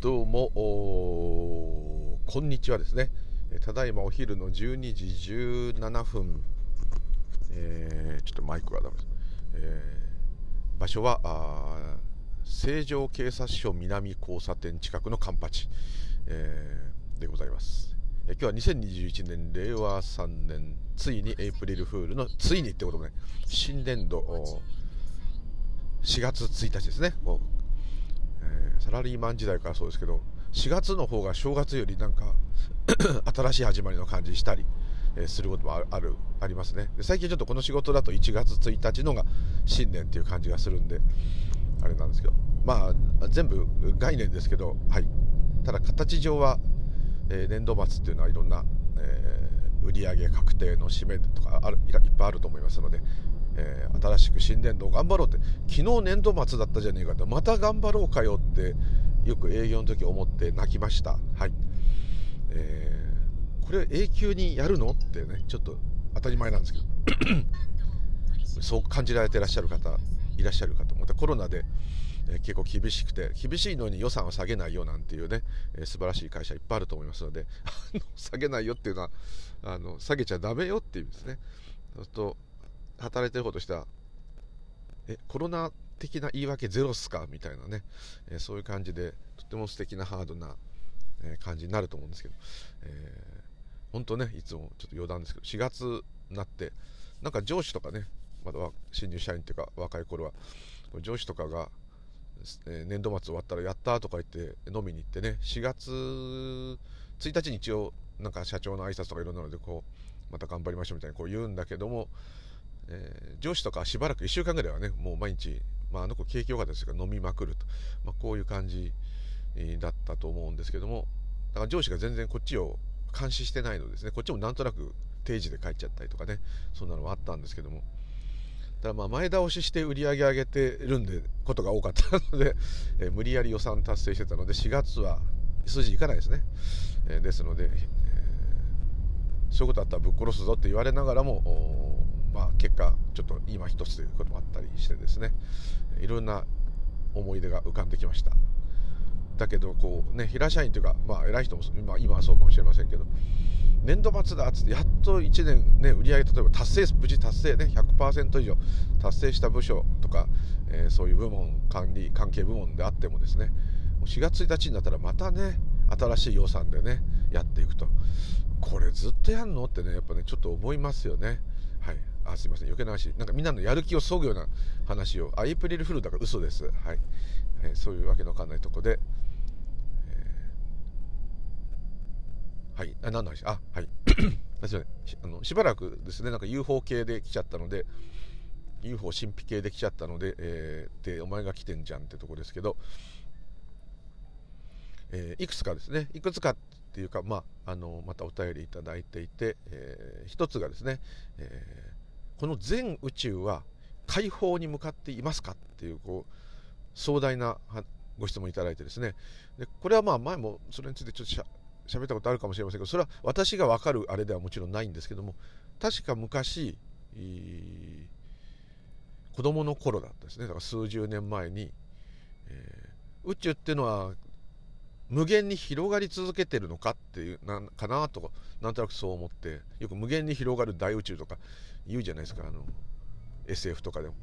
どうもこんにちはですね。ただいまお昼の12時17分、えー、ちょっとマイクがダメです、えー、場所は成城警察署南交差点近くのカンパチ、えー、でございます、今日は2021年令和3年ついにエイプリルフールのついにってこともね新年度4月1日ですね、サラリーマン時代からそうですけど4月の方が正月よりなんか 新しい始まりの感じしたり、えー、することもあるありますね。で最近ちょっとこの仕事だと1月1日のが新年っていう感じがするんであれなんですけどまあ全部概念ですけどはい。ただ形上は、えー、年度末っていうのはいろんな、えー、売上確定の締めとかあるいっぱいあると思いますので、えー、新しく新年度頑張ろうって。昨日年度末だったじゃねえかってまた頑張ろうかよってよく営業の時思って泣きました。はい、えー、これ永久にやるのってねちょっと当たり前なんですけど。そう感じられてらっしゃる方いらっしゃる方またコロナで、えー、結構厳しくて厳しいのに予算を下げないよなんていうね、えー、素晴らしい会社いっぱいあると思いますので 下げないよっていうのはあの下げちゃダメよっていうですね。そうすると働いてる方としてはえコロナ的な言い訳ゼロっすか？みたいなね、えー、そういう感じでとても素敵なハードな、えー、感じになると思うんですけど、えー、本当ねいつもちょっと余談ですけど4月になってなんか上司とかねまだ新入社員っていうか若い頃は上司とかが、えー、年度末終わったらやったとか言って飲みに行ってね4月1日に一応なんか社長の挨拶とかいろんなのでこうまた頑張りましょうみたいにこう言うんだけどもえー、上司とかしばらく1週間ぐらいはねもう毎日、まあ、あの子景気良かったですが飲みまくると、まあ、こういう感じだったと思うんですけどもだから上司が全然こっちを監視してないのですね。こっちもなんとなく定時で帰っちゃったりとかねそんなのもあったんですけども。だからまあ前倒しして売り上げ上げてるんでことが多かったので、えー、無理やり予算達成してたので4月は筋いかないですね、えー、ですので、えー、そういうことあったらぶっ殺すぞって言われながらもまあ、結果ちょっと今一つということもあったりしてですねいろんな思い出が浮かんできました。だけどこうね平社員というかまあ偉い人も今今はそうかもしれませんけど年度末だっつってやっと1年ね売り上げ例えば達成無事達成ね100%以上達成した部署とか、えー、そういう部門管理関係部門であってもですね4月1日になったらまたね新しい予算でねやっていくと。これずっとやんのってねやっぱねちょっと思いますよね。はい。あすいません。余計な話。なんかみんなのやる気をそぐような話を。あエイプリルフールだから嘘です。はい、えー、そういうわけのわかんないとこで、えー、はい。あ何の話？あはい。すいません。あのしばらくですねなんか UFO 系で来ちゃったので UFO 神秘系で来ちゃったので、えー、でお前が来てんじゃんってとこですけど、えー、いくつかですね。いくつかっていうか、まあ、あのまたお便りいただいていて、えー、一つがですね、えこの全宇宙は解放に向かっていますかっていうこう壮大なご質問いただいてですね。でこれはまあ前もそれについてちょっとしゃ喋ったことあるかもしれませんけどそれは私が分かるあれではもちろんないんですけども確か昔子供の頃だったですね。だから数十年前に、えー、宇宙っていうのは無限に広がり続けてるのかっていうなんかなとなんとなくそう思ってよく無限に広がる大宇宙とか言うじゃないですかあの SF とかでも。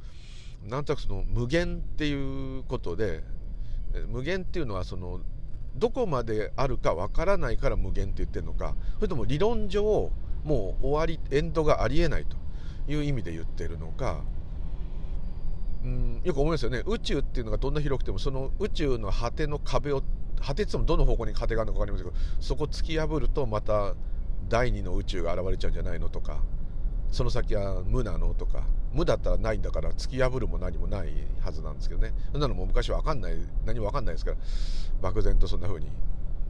なんとなくその無限っていうことで無限っていうのはそのどこまであるかわからないから無限って言ってるのか。それとも理論上もう終わりエンドがありえないと。いう意味で言ってるのか。うんよく思いますよね。宇宙っていうのがどんな広くてもその宇宙の果ての壁を果てってもどの方向に果てがあるのか分かりませんけどそこ突き破るとまた第二の宇宙が現れちゃうんじゃないのとか。その先は無なのとか無だったらないんだから突き破るも何もないはずなんですけどね。そんなのも昔は分かんない何も分かんないですから漠然とそんな風に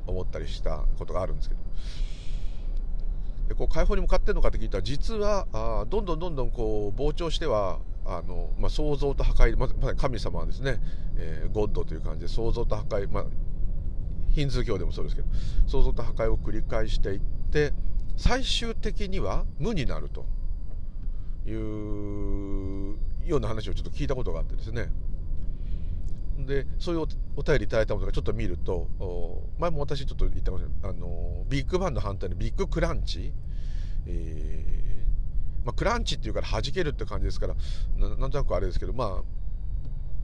思ったりしたことがあるんですけど。でこう解放に向かってるのかって聞いたら実はあどんどんどんどんこう膨張してはあの、まあ、創造と破壊まさに神様はですね、えー、ゴッドという感じで創造と破壊、まあ、ヒンズー教でもそうですけど創造と破壊を繰り返していって最終的には無になると。いうような話をちょっと聞いたことがあってですね。でそういうお便りいただいたものがちょっと見ると前も私ちょっと言ったかもしれないあのビッグバンの反対のビッグクランチ、えーまあ、クランチっていうから弾けるって感じですからなんとなくあれですけどまあ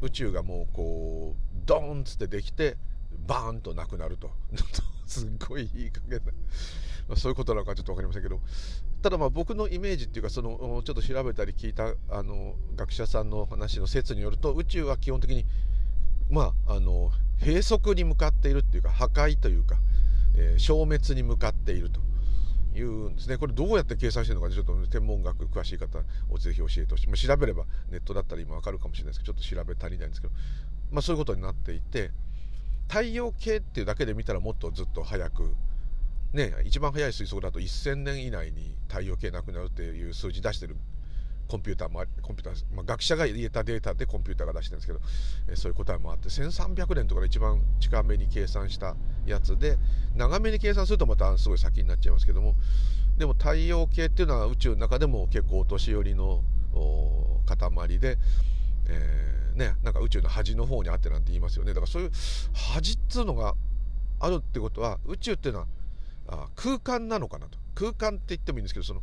宇宙がもうこうドーンっつってできてバーンとなくなると すっごいいい加減な、まあ、そういうことなのかちょっと分かりませんけど。ただまあ僕のイメージっていうかそのちょっと調べたり聞いたあの学者さんの話の説によると宇宙は基本的にまああの閉塞に向かっているっていうか破壊というか、えー、消滅に向かっていると。いうんですね。これどうやって計算してるのかちょっと天文学詳しい方をぜひ教えてほしい、まあ、調べればネットだったら今わかるかもしれないですけどちょっと調べ足りないんですけど、まあ、そういうことになっていて太陽系っていうだけで見たらもっとずっと早くね一番早い推測だと1000年以内に太陽系なくなるっていう数字出してるコンピューターもコンピューター、まあ、学者が入れたデータでコンピューターが出してる。んですけど、えそういう答えもあって1300年とかで一番近めに計算したやつで長めに計算するとまたすごい先になっちゃいますけどもでも太陽系っていうのは宇宙の中でも結構お年寄りの塊で、えー、ね、なんか宇宙の端の方にあってなんて言いますよね。だからそういう端っつうのがあるってことは宇宙っていうのはあ空間なのかなと。空間って言ってもいいんですけどその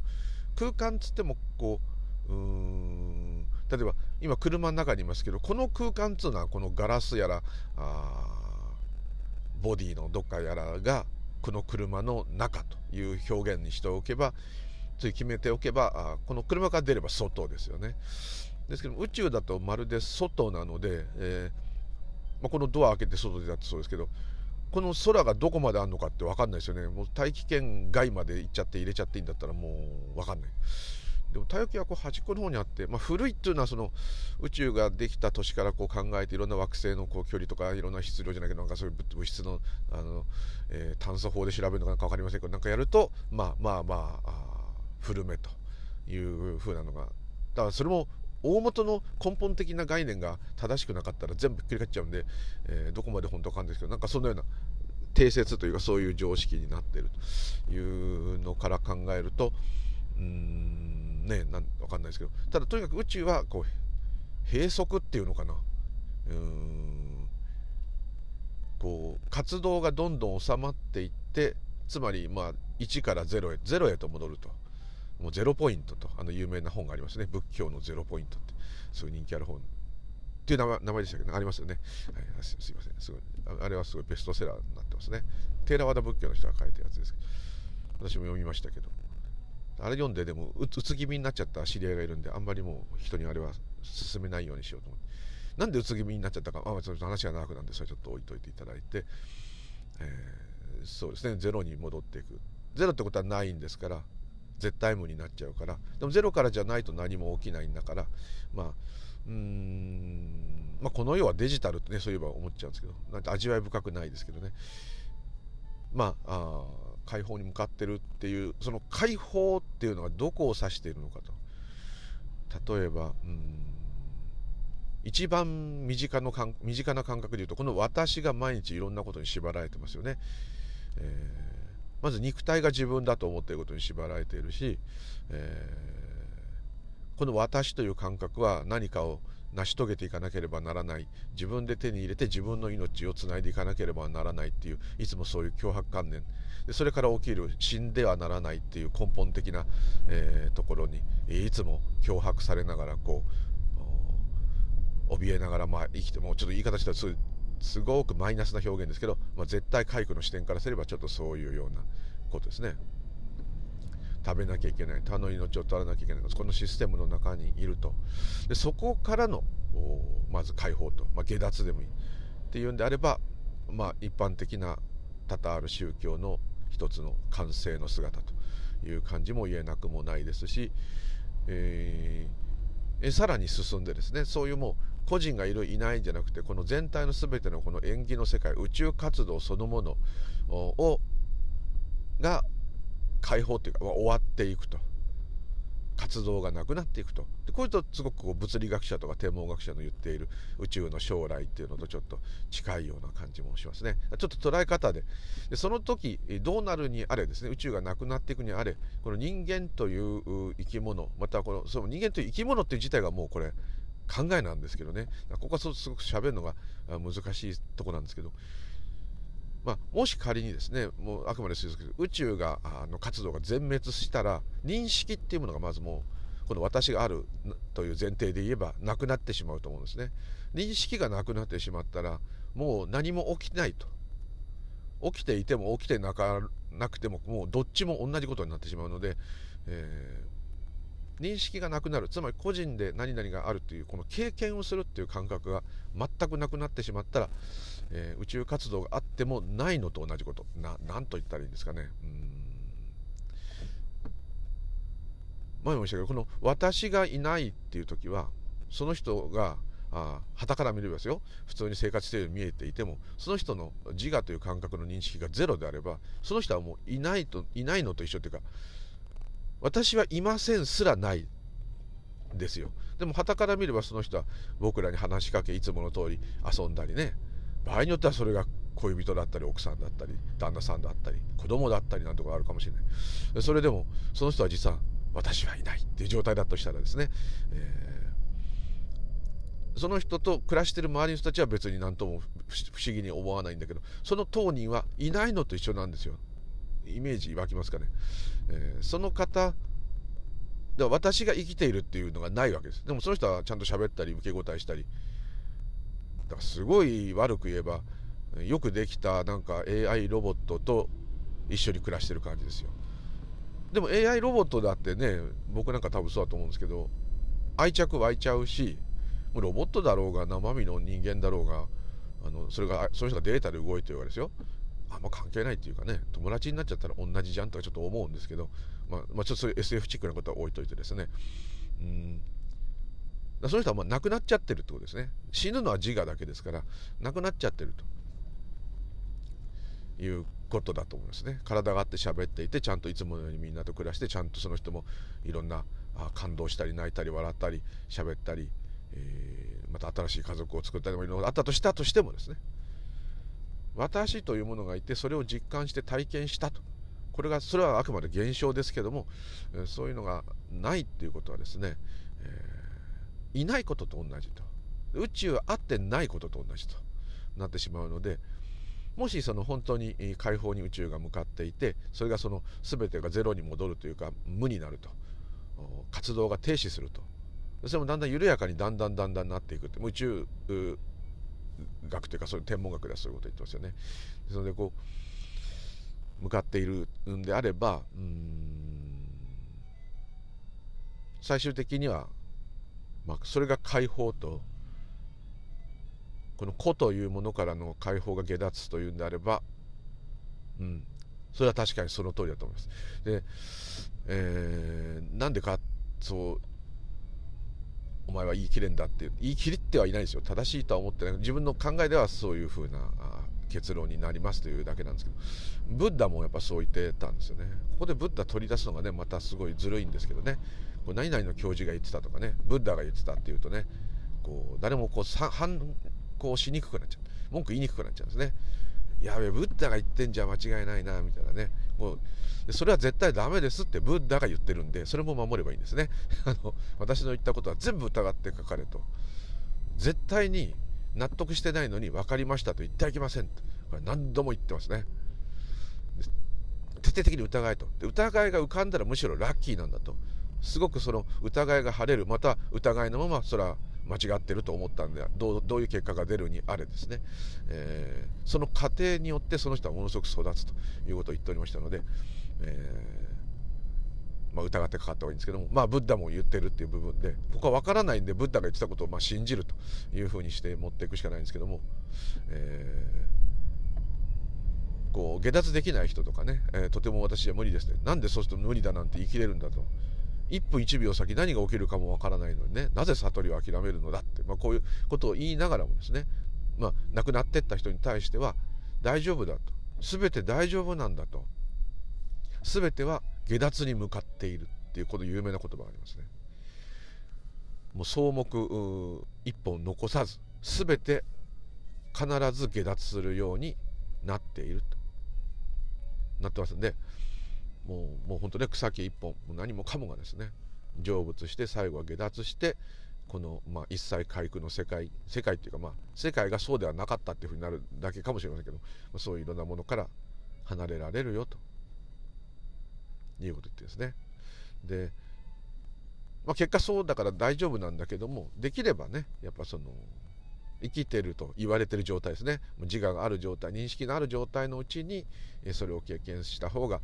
空間っつってもこううーん例えば今車の中にいますけどこの空間っつうのはこのガラスやらあボディのどっかやらがこの車の中という表現にしておけばつい決めておけばあこの車から出れば外ですよね。ですけど宇宙だとまるで外なので、えーまあ、このドア開けて外出たってそうですけどこの空がどこまであるのかって分かんないですよね。もう大気圏外まで行っちゃって入れちゃっていいんだったらもう分かんない。でも太陽系はこう端っこの方にあって、まあ、古いっていうのはその宇宙ができた年からこう考えていろんな惑星のこう距離とかいろんな質量じゃないけどなんかそういう物質のあの、えー、炭素法で調べるのか分かりませんけどなんかやるとまあまあまああ古めという風なのがだからそれも大元の根本的な概念が正しくなかったら全部ひっくり返っちゃうんで、えー、どこまで本当かんですけどなんかそのような定説というかそういう常識になっているというのから考えるとうーんねなん分かんないですけど。ただとにかく宇宙はこう閉塞っていうのかな。うーんこう活動がどんどん収まっていってつまりまあ1から0へ0へと戻ると。もうゼロポイントとあの有名な本がありますね仏教のゼロポイントってすごい人気ある本っていう名前名前でしたけど、ね、ありますよね、はい、すすいません。すごいあれはすごいベストセラーになってますね。テーラワダ仏教の人が書いたやつです私も読みましたけどあれ読んででもうつ気味になっちゃった知り合いがいるんであんまりもう人にあれは進めないようにしようと思って。なんでうつ気味になっちゃったかあちょっと話が長くなるんでそれちょっと置いといていただいて、えー、そうですねゼロに戻っていく。ゼロってことはないんですから絶対無になっちゃうから。でもゼロからじゃないと何も起きないんだから。まあうんまあこの世はデジタルってねそういえば思っちゃうんですけど。なんか味わい深くないですけどね。まああ解放に向かってるっていうその解放っていうのはどこを指しているのかと。例えばうん一番身近の身近な感覚でいうとこの私が毎日いろんなことに縛られてますよね。えーまず肉体が自分だと思っていることに縛られているし、えー、この私という感覚は何かを成し遂げていかなければならない。自分で手に入れて自分の命をつないでいかなければならないっていういつもそういう脅迫観念。でそれから起きる死んではならないっていう根本的な、えー、ところにいつも脅迫されながらこう怯えながらまあ生きてもうちょっと言い方したらすごくマイナスな表現ですけど、まあ、絶対回復の視点からすればちょっとそういうようなことですね。食べなきゃいけない他の命を取らなきゃいけないこのシステムの中にいると。でそこからのまず解放と、まあ、下脱でもいいっていうんであれば、まあ、一般的な多々ある宗教の一つの完成の姿という感じも言えなくもないですし、えー、さらに進んでですねそういうもう個人がいるいないんじゃなくてこの全体の全てのこの縁起の世界宇宙活動そのものをが解放というか終わっていくと。活動がなくなっていくと。でこういうとすごくこう物理学者とか天文学者の言っている宇宙の将来っていうのとちょっと近いような感じもしますね。ちょっと捉え方で。でその時どうなるにあれですね宇宙がなくなっていくにあれこの人間という生き物またはこのその人間という生き物っていう自体がもうこれ考えなんですけどね。ここはすごく喋るのが難しいとこなんですけど、まあ、もし仮にですねもうあくまで推測宇宙があの活動が全滅したら認識っていうものがまずもうこの私があるという前提で言えばなくなってしまうと思うんですね。認識がなくなってしまったらもう何も起きないと。起きていても起きてなかなくてももうどっちも同じことになってしまうので、えー、認識がなくなる。つまり個人で何々があるというこの経験をするっていう感覚が全くなくなってしまったら、えー、宇宙活動があってもないのと同じこと。な何と言ったらいいんですかね。うん。前も言いましたけどこの私がいないっていう時はその人があ旗から見ればですよ。普通に生活しているように見えていてもその人の自我という感覚の認識がゼロであればその人はもういないといないのと一緒というか私はいませんすらないですよ。でも旗から見ればその人は僕らに話しかけいつもの通り遊んだりね。場合によってはそれが恋人だったり奥さんだったり旦那さんだったり子供だったりなんとがあるかもしれない。それでもその人は実は私はいないっていう状態だとしたらですね、えーその人と暮らしてる周りの人たちは別に何とも不思議に思わないんだけどその当人はいないのと一緒なんですよ。イメージ湧きますかね、えー、その方で私が生きているっていうのがないわけです。でもその人はちゃんと喋ったり受け答えしたり。だからすごい悪く言えばよくできたなんか AI ロボットと一緒に暮らしてる感じですよ。でも AI ロボットだってね僕なんか多分そうだと思うんですけど愛着湧いちゃうしロボットだろうが生身の人間だろうがあのそれがその人がデータで動いてるわけですよ。あんま関係ないっていうかね友達になっちゃったら同じじゃんとかちょっと思うんですけど、まあ、まあ、ちょっとそういう SF チックなことは置いといてですね。うん。その人はまあ亡くなっちゃってるってことですね。死ぬのは自我だけですから亡くなっちゃってると。いうことだと思いますね。体があって喋っていてちゃんといつものようにみんなと暮らしてちゃんとその人もいろんな感動したり泣いたり笑ったり喋ったりえー、また新しい家族を作ったりもいろいろあったとしたとしてもですね。私というものがいてそれを実感して体験したと。これがそれはあくまで現象ですけども、そういうのがないっていうことはですね、えー、いないことと同じと。宇宙あってないことと同じとなってしまうのでもしその本当に解放に宇宙が向かっていてそれがその全てがゼロに戻るというか無になると。活動が停止すると。それもだんだん緩やかにだんだんだんだんなっていくって。宇宙学というかそういう天文学ではそういうことを言ってますよね。ですのでこう向かっているんであればうん最終的には、まあ、それが解放とこの個というものからの解放が下脱というんであれば、うん、それは確かにその通りだと思います。で、えー、なんでかそうお前は言い切れんだって言い切ってはいないですよ。正しいとは思ってない。自分の考えではそういうふうな結論になりますというだけなんですけど。ブッダもやっぱそう言ってたんですよね。ここでブッダ取り出すのがねまたすごいずるいんですけどね。こう何々の教授が言ってたとかね。ブッダが言ってたっていうとねこう誰もこう反抗しにくくなっちゃう。文句言いにくくなっちゃうんですね。やべえブッダが言ってんじゃ間違いないなみたいなね。もうそれは絶対ダメですってブッダが言ってるんでそれも守ればいいんですね。あの私の言ったことは全部疑って書かれと。絶対に納得してないのに分かりましたと言ってはいけませんと。これ何度も言ってますね。徹底的に疑えと。で疑いが浮かんだらむしろラッキーなんだと。すごくその疑いが晴れる。また疑いのままそれは間違ってると思ったんでどうどういう結果が出るにあれですね、えー、その過程によってその人はものすごく育つということを言っておりましたので、えー、まあ、疑ってかかった方がいいんですけども、まあ、ブッダも言ってるっていう部分でここは分からないんでブッダが言ってたことをま信じるというふうにして持っていくしかないんですけども、えー、こう下脱できない人とかね、えとても私は無理ですねなんでそうすると無理だなんて言い切れるんだと。1分1秒先何が起きるかもわからないのにね。なぜ悟りを諦めるのだって、まあ、こういうことを言いながらもですね、まあ、亡くなってった人に対しては大丈夫だと。全て大丈夫なんだと。全ては下脱に向かっているっていうこの有名な言葉がありますね。もう草木一本残さず全て必ず下脱するようになっていると。なってますんでもうもう本当ね草木一本も何もかもがですね成仏して最後は下脱してこの、まあ、一切回復の世界世界っていうか、まあ、世界がそうではなかったっていうふうになるだけかもしれませんけどそういういろんなものから離れられるよということ言ってですね。で、まあ、結果そうだから大丈夫なんだけどもできればねやっぱその生きてると言われてる状態ですね。自我がある状態認識のある状態のうちにそれを経験した方が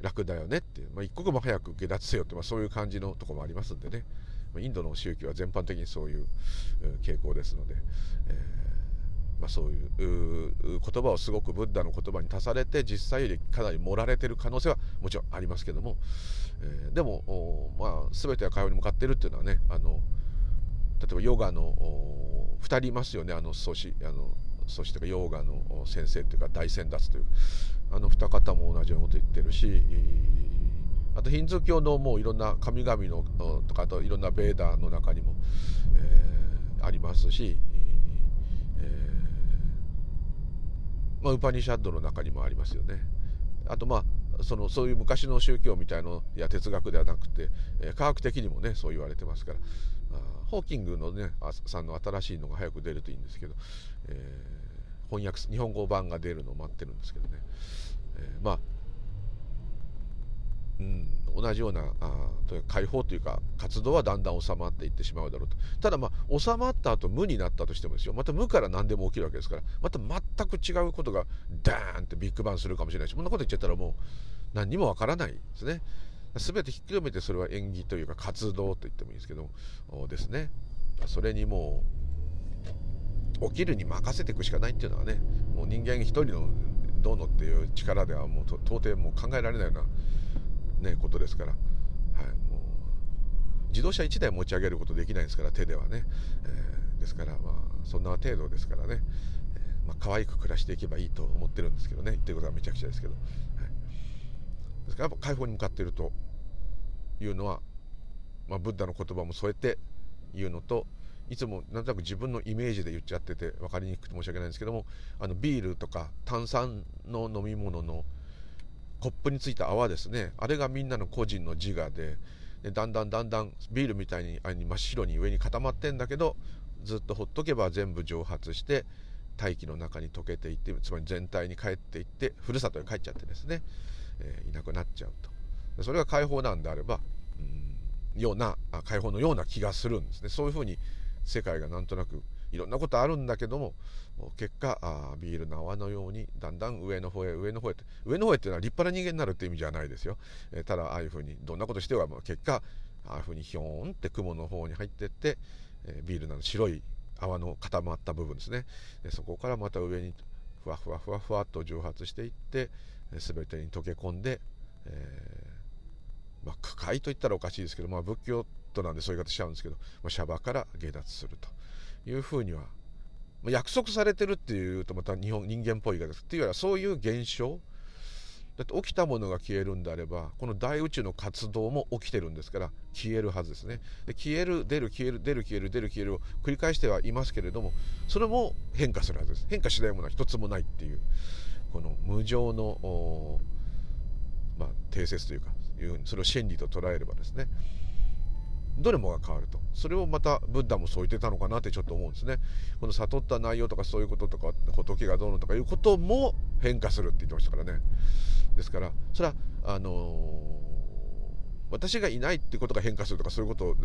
楽だよねって、まあ、一刻も早く下脱せよって、まあ、そういう感じのとこもありますんでね。インドの宗教は全般的にそういう傾向ですので、えー、まあ、そういう言葉をすごくブッダの言葉に足されて実際よりかなり盛られてる可能性はもちろんありますけども、えー、でも、まあ、全ては会話に向かってるっていうのはねあの例えばヨガの2人いますよね。あの祖師あの祖師というかヨーガの先生というか大先達というか。あの二方も同じようなこと言ってるしあとヒンズー教のもういろんな神々のとかあといろんなベーダーの中にも、えー、ありますし、えーまあ、ウパニシャッドの中にもありますよね。あとまあそのそういう昔の宗教みたいのや哲学ではなくて、えー、科学的にもねそう言われてますからホーキングのねさんの新しいのが早く出るといいんですけど、えー、翻訳日本語版が出るのを待ってるんですけどね、えー、まあうん、同じようなあ解放というか活動はだんだん収まっていってしまうだろうと。ただまあ収まった後無になったとしてもですよ。また無から何でも起きるわけですからまた全く違うことがダーンってビッグバンするかもしれないしそんなこと言っちゃったらもう何にもわからないですね。全てひっくるめてそれは演技というか活動と言ってもいいですけどですね。それにもう起きるに任せていくしかないっていうのはねもう人間一人のどうのっていう力ではもう到底もう考えられないようなね、ことですから、はい、もう自動車1台持ち上げることできないですから手ではね、えー、ですから、まあ、そんな程度ですからね、えーまあ可愛く暮らしていけばいいと思ってるんですけどね。言ってることはめちゃくちゃですけど、はい、ですからやっぱ解放に向かっているというのは、まあ、ブッダの言葉も添えて言うのといつもなんとなく自分のイメージで言っちゃってて分かりにくくて申し訳ないんですけどもあのビールとか炭酸の飲み物のコップについた泡ですね。あれがみんなの個人の自我ででだんだんだんだんビールみたいにあ真っ白に上に固まってんだけどずっとほっとけば全部蒸発して大気の中に溶けていってつまり全体に帰っていってふるさとに帰っちゃってですね、えー、いなくなっちゃうと。それが解放なんであればうんような解放のような気がするんですね。そういうふうに世界がなんとなくいろんなことあるんだけども結果あビールの泡のようにだんだん上の方へ上の方へ上の方へっていうのは立派な人間になるっていう意味じゃないですよ、え、ただああいうふうにどんなことしては結果ああいうふうにひょーんって雲の方に入ってって、え、ビールの白い泡の固まった部分ですね。でそこからまた上にふわふわふわふわっと蒸発していって全てに溶け込んで、えー、まあ、区会といったらおかしいですけど、まあ、仏教徒なんでそういう方しちゃうんですけど、まあ、シャバから下脱するというふうにはま約束されてるっていうとまた日本人間っぽい言い方です。っていうよりはそういう現象。だって起きたものが消えるんであればこの大宇宙の活動も起きてるんですから消えるはずですね。で消える出る消える出る消える出る消えるを繰り返してはいますけれどもそれも変化するはずです。変化しないものは一つもないっていうこの無常のまあ定説というかいうそれを真理と捉えればですね。どれもが変わると。それをまたブッダもそう言ってたのかなってちょっと思うんですね。この悟った内容とかそういうこととか仏がどうのとかいうことも変化するって言ってましたからね。ですからそれはあのー私がいないってことが変化するとかそういうことを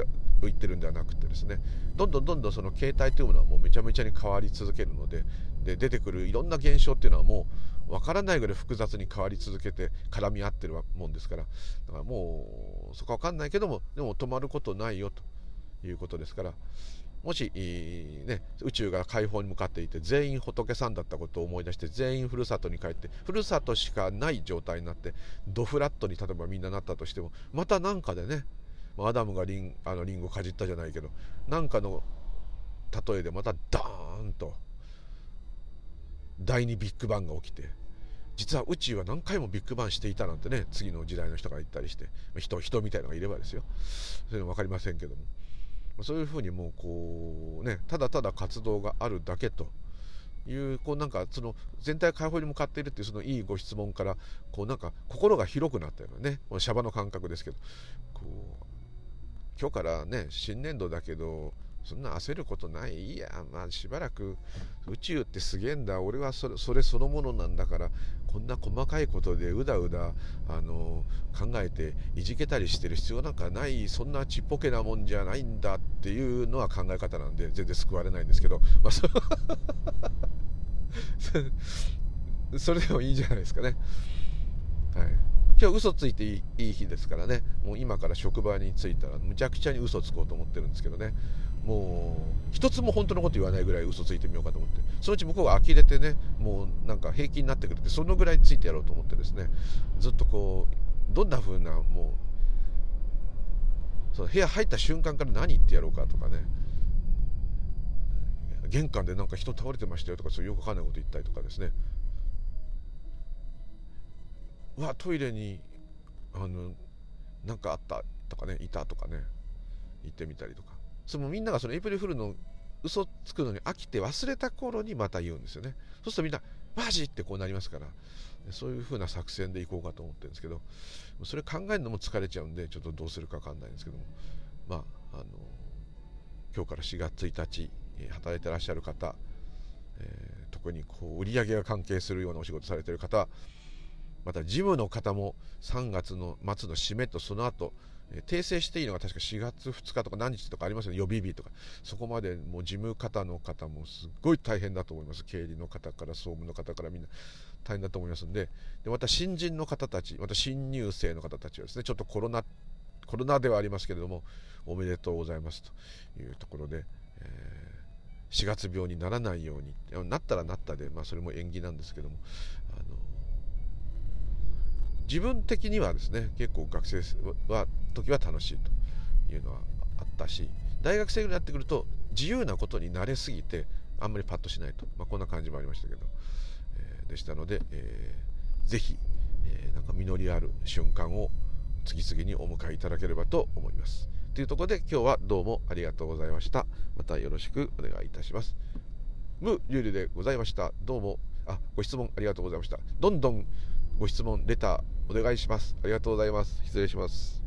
言ってるんではなくてですね。どんどんどんどんその形態というものはもうめちゃめちゃに変わり続けるのでで出てくるいろんな現象っていうのはもう分からないぐらい複雑に変わり続けて絡み合ってるもんですから。だからもうそこは分かんないけどもでも止まることないよということですから。もし、ね、宇宙が解放に向かっていて全員仏さんだったことを思い出して全員ふるさとに帰ってふるさとしかない状態になってドフラットに例えばみんななったとしてもまた何かでねアダムがリンあのリンゴかじったじゃないけど何かの例えでまたダーンと第2ビッグバンが起きて実は宇宙は何回もビッグバンしていたなんてね次の時代の人が言ったりして人人みたいのがいればですよそういうの分かりませんけども。そういうふうにもうこうねただただ活動があるだけというこうなんかその全体解放に向かっているっていうそのいいご質問からこうなんか心が広くなったようなねこのシャバの感覚ですけどこう今日からね新年度だけどそんな焦ることない？いやまあしばらく宇宙ってすげえんだ。俺はそれそれそのものなんだからこんな細かいことでうだうだあの考えていじけたりしてる必要なんかないそんなちっぽけなもんじゃないんだっていうのは考え方なんで全然救われないんですけど、まあ、そ それでもいいんじゃないですかね。はい。今日嘘ついていい日ですからね。もう今から職場に着いたらむちゃくちゃに嘘つこうと思ってるんですけどね。もう一つも本当のこと言わないぐらい嘘ついてみようかと思って。そのうち向こうが呆れてねもうなんか平気になってくれてそのぐらいついてやろうと思ってですね。ずっとこうどんな風なもうその部屋入った瞬間から何言ってやろうかとかね。玄関でなんか人倒れてましたよとかそういうよくわかんないこと言ったりとかですね。わトイレにあのなんかあった？とかねいたとかね。言ってみたりとか。そのみんながそのエイプリルフールの嘘つくのに飽きて忘れた頃にまた言うんですよね。そうするとみんなマジってこうなりますから。そういう風な作戦でいこうかと思ってるんですけどそれ考えるのも疲れちゃうんでちょっとどうするか分かんないんですけども。まああの今日から4月1日働いてらっしゃる方、えー、特にこう売り上げが関係するようなお仕事されてる方また事務の方も3月の末の締めとその後訂正していいのが確か4月2日とか何日とかありますよね。予備日とか。そこまでもう事務方の方もすごい大変だと思います。経理の方から総務の方からみんな。大変だと思いますんで。でまた新人の方たちまた新入生の方たちはですねちょっとコロナコロナではありますけれどもおめでとうございますというところで、えー、4月病にならないように。なったらなったで、まあ、それも縁起なんですけども。自分的にはですね結構学生は時は楽しいというのはあったし大学生になってくると自由なことに慣れすぎてあんまりパッとしないと、まあ、こんな感じもありましたけど、えー、でしたので、えー、ぜひ、えー、なんか実りある瞬間を次々にお迎えいただければと思います。というところで今日はどうもありがとうございました。またよろしくお願いいたします。ム・リュウリでございました。どうもあご質問ありがとうございました。どんどんご質問、レターお願いします。ありがとうございます。失礼します。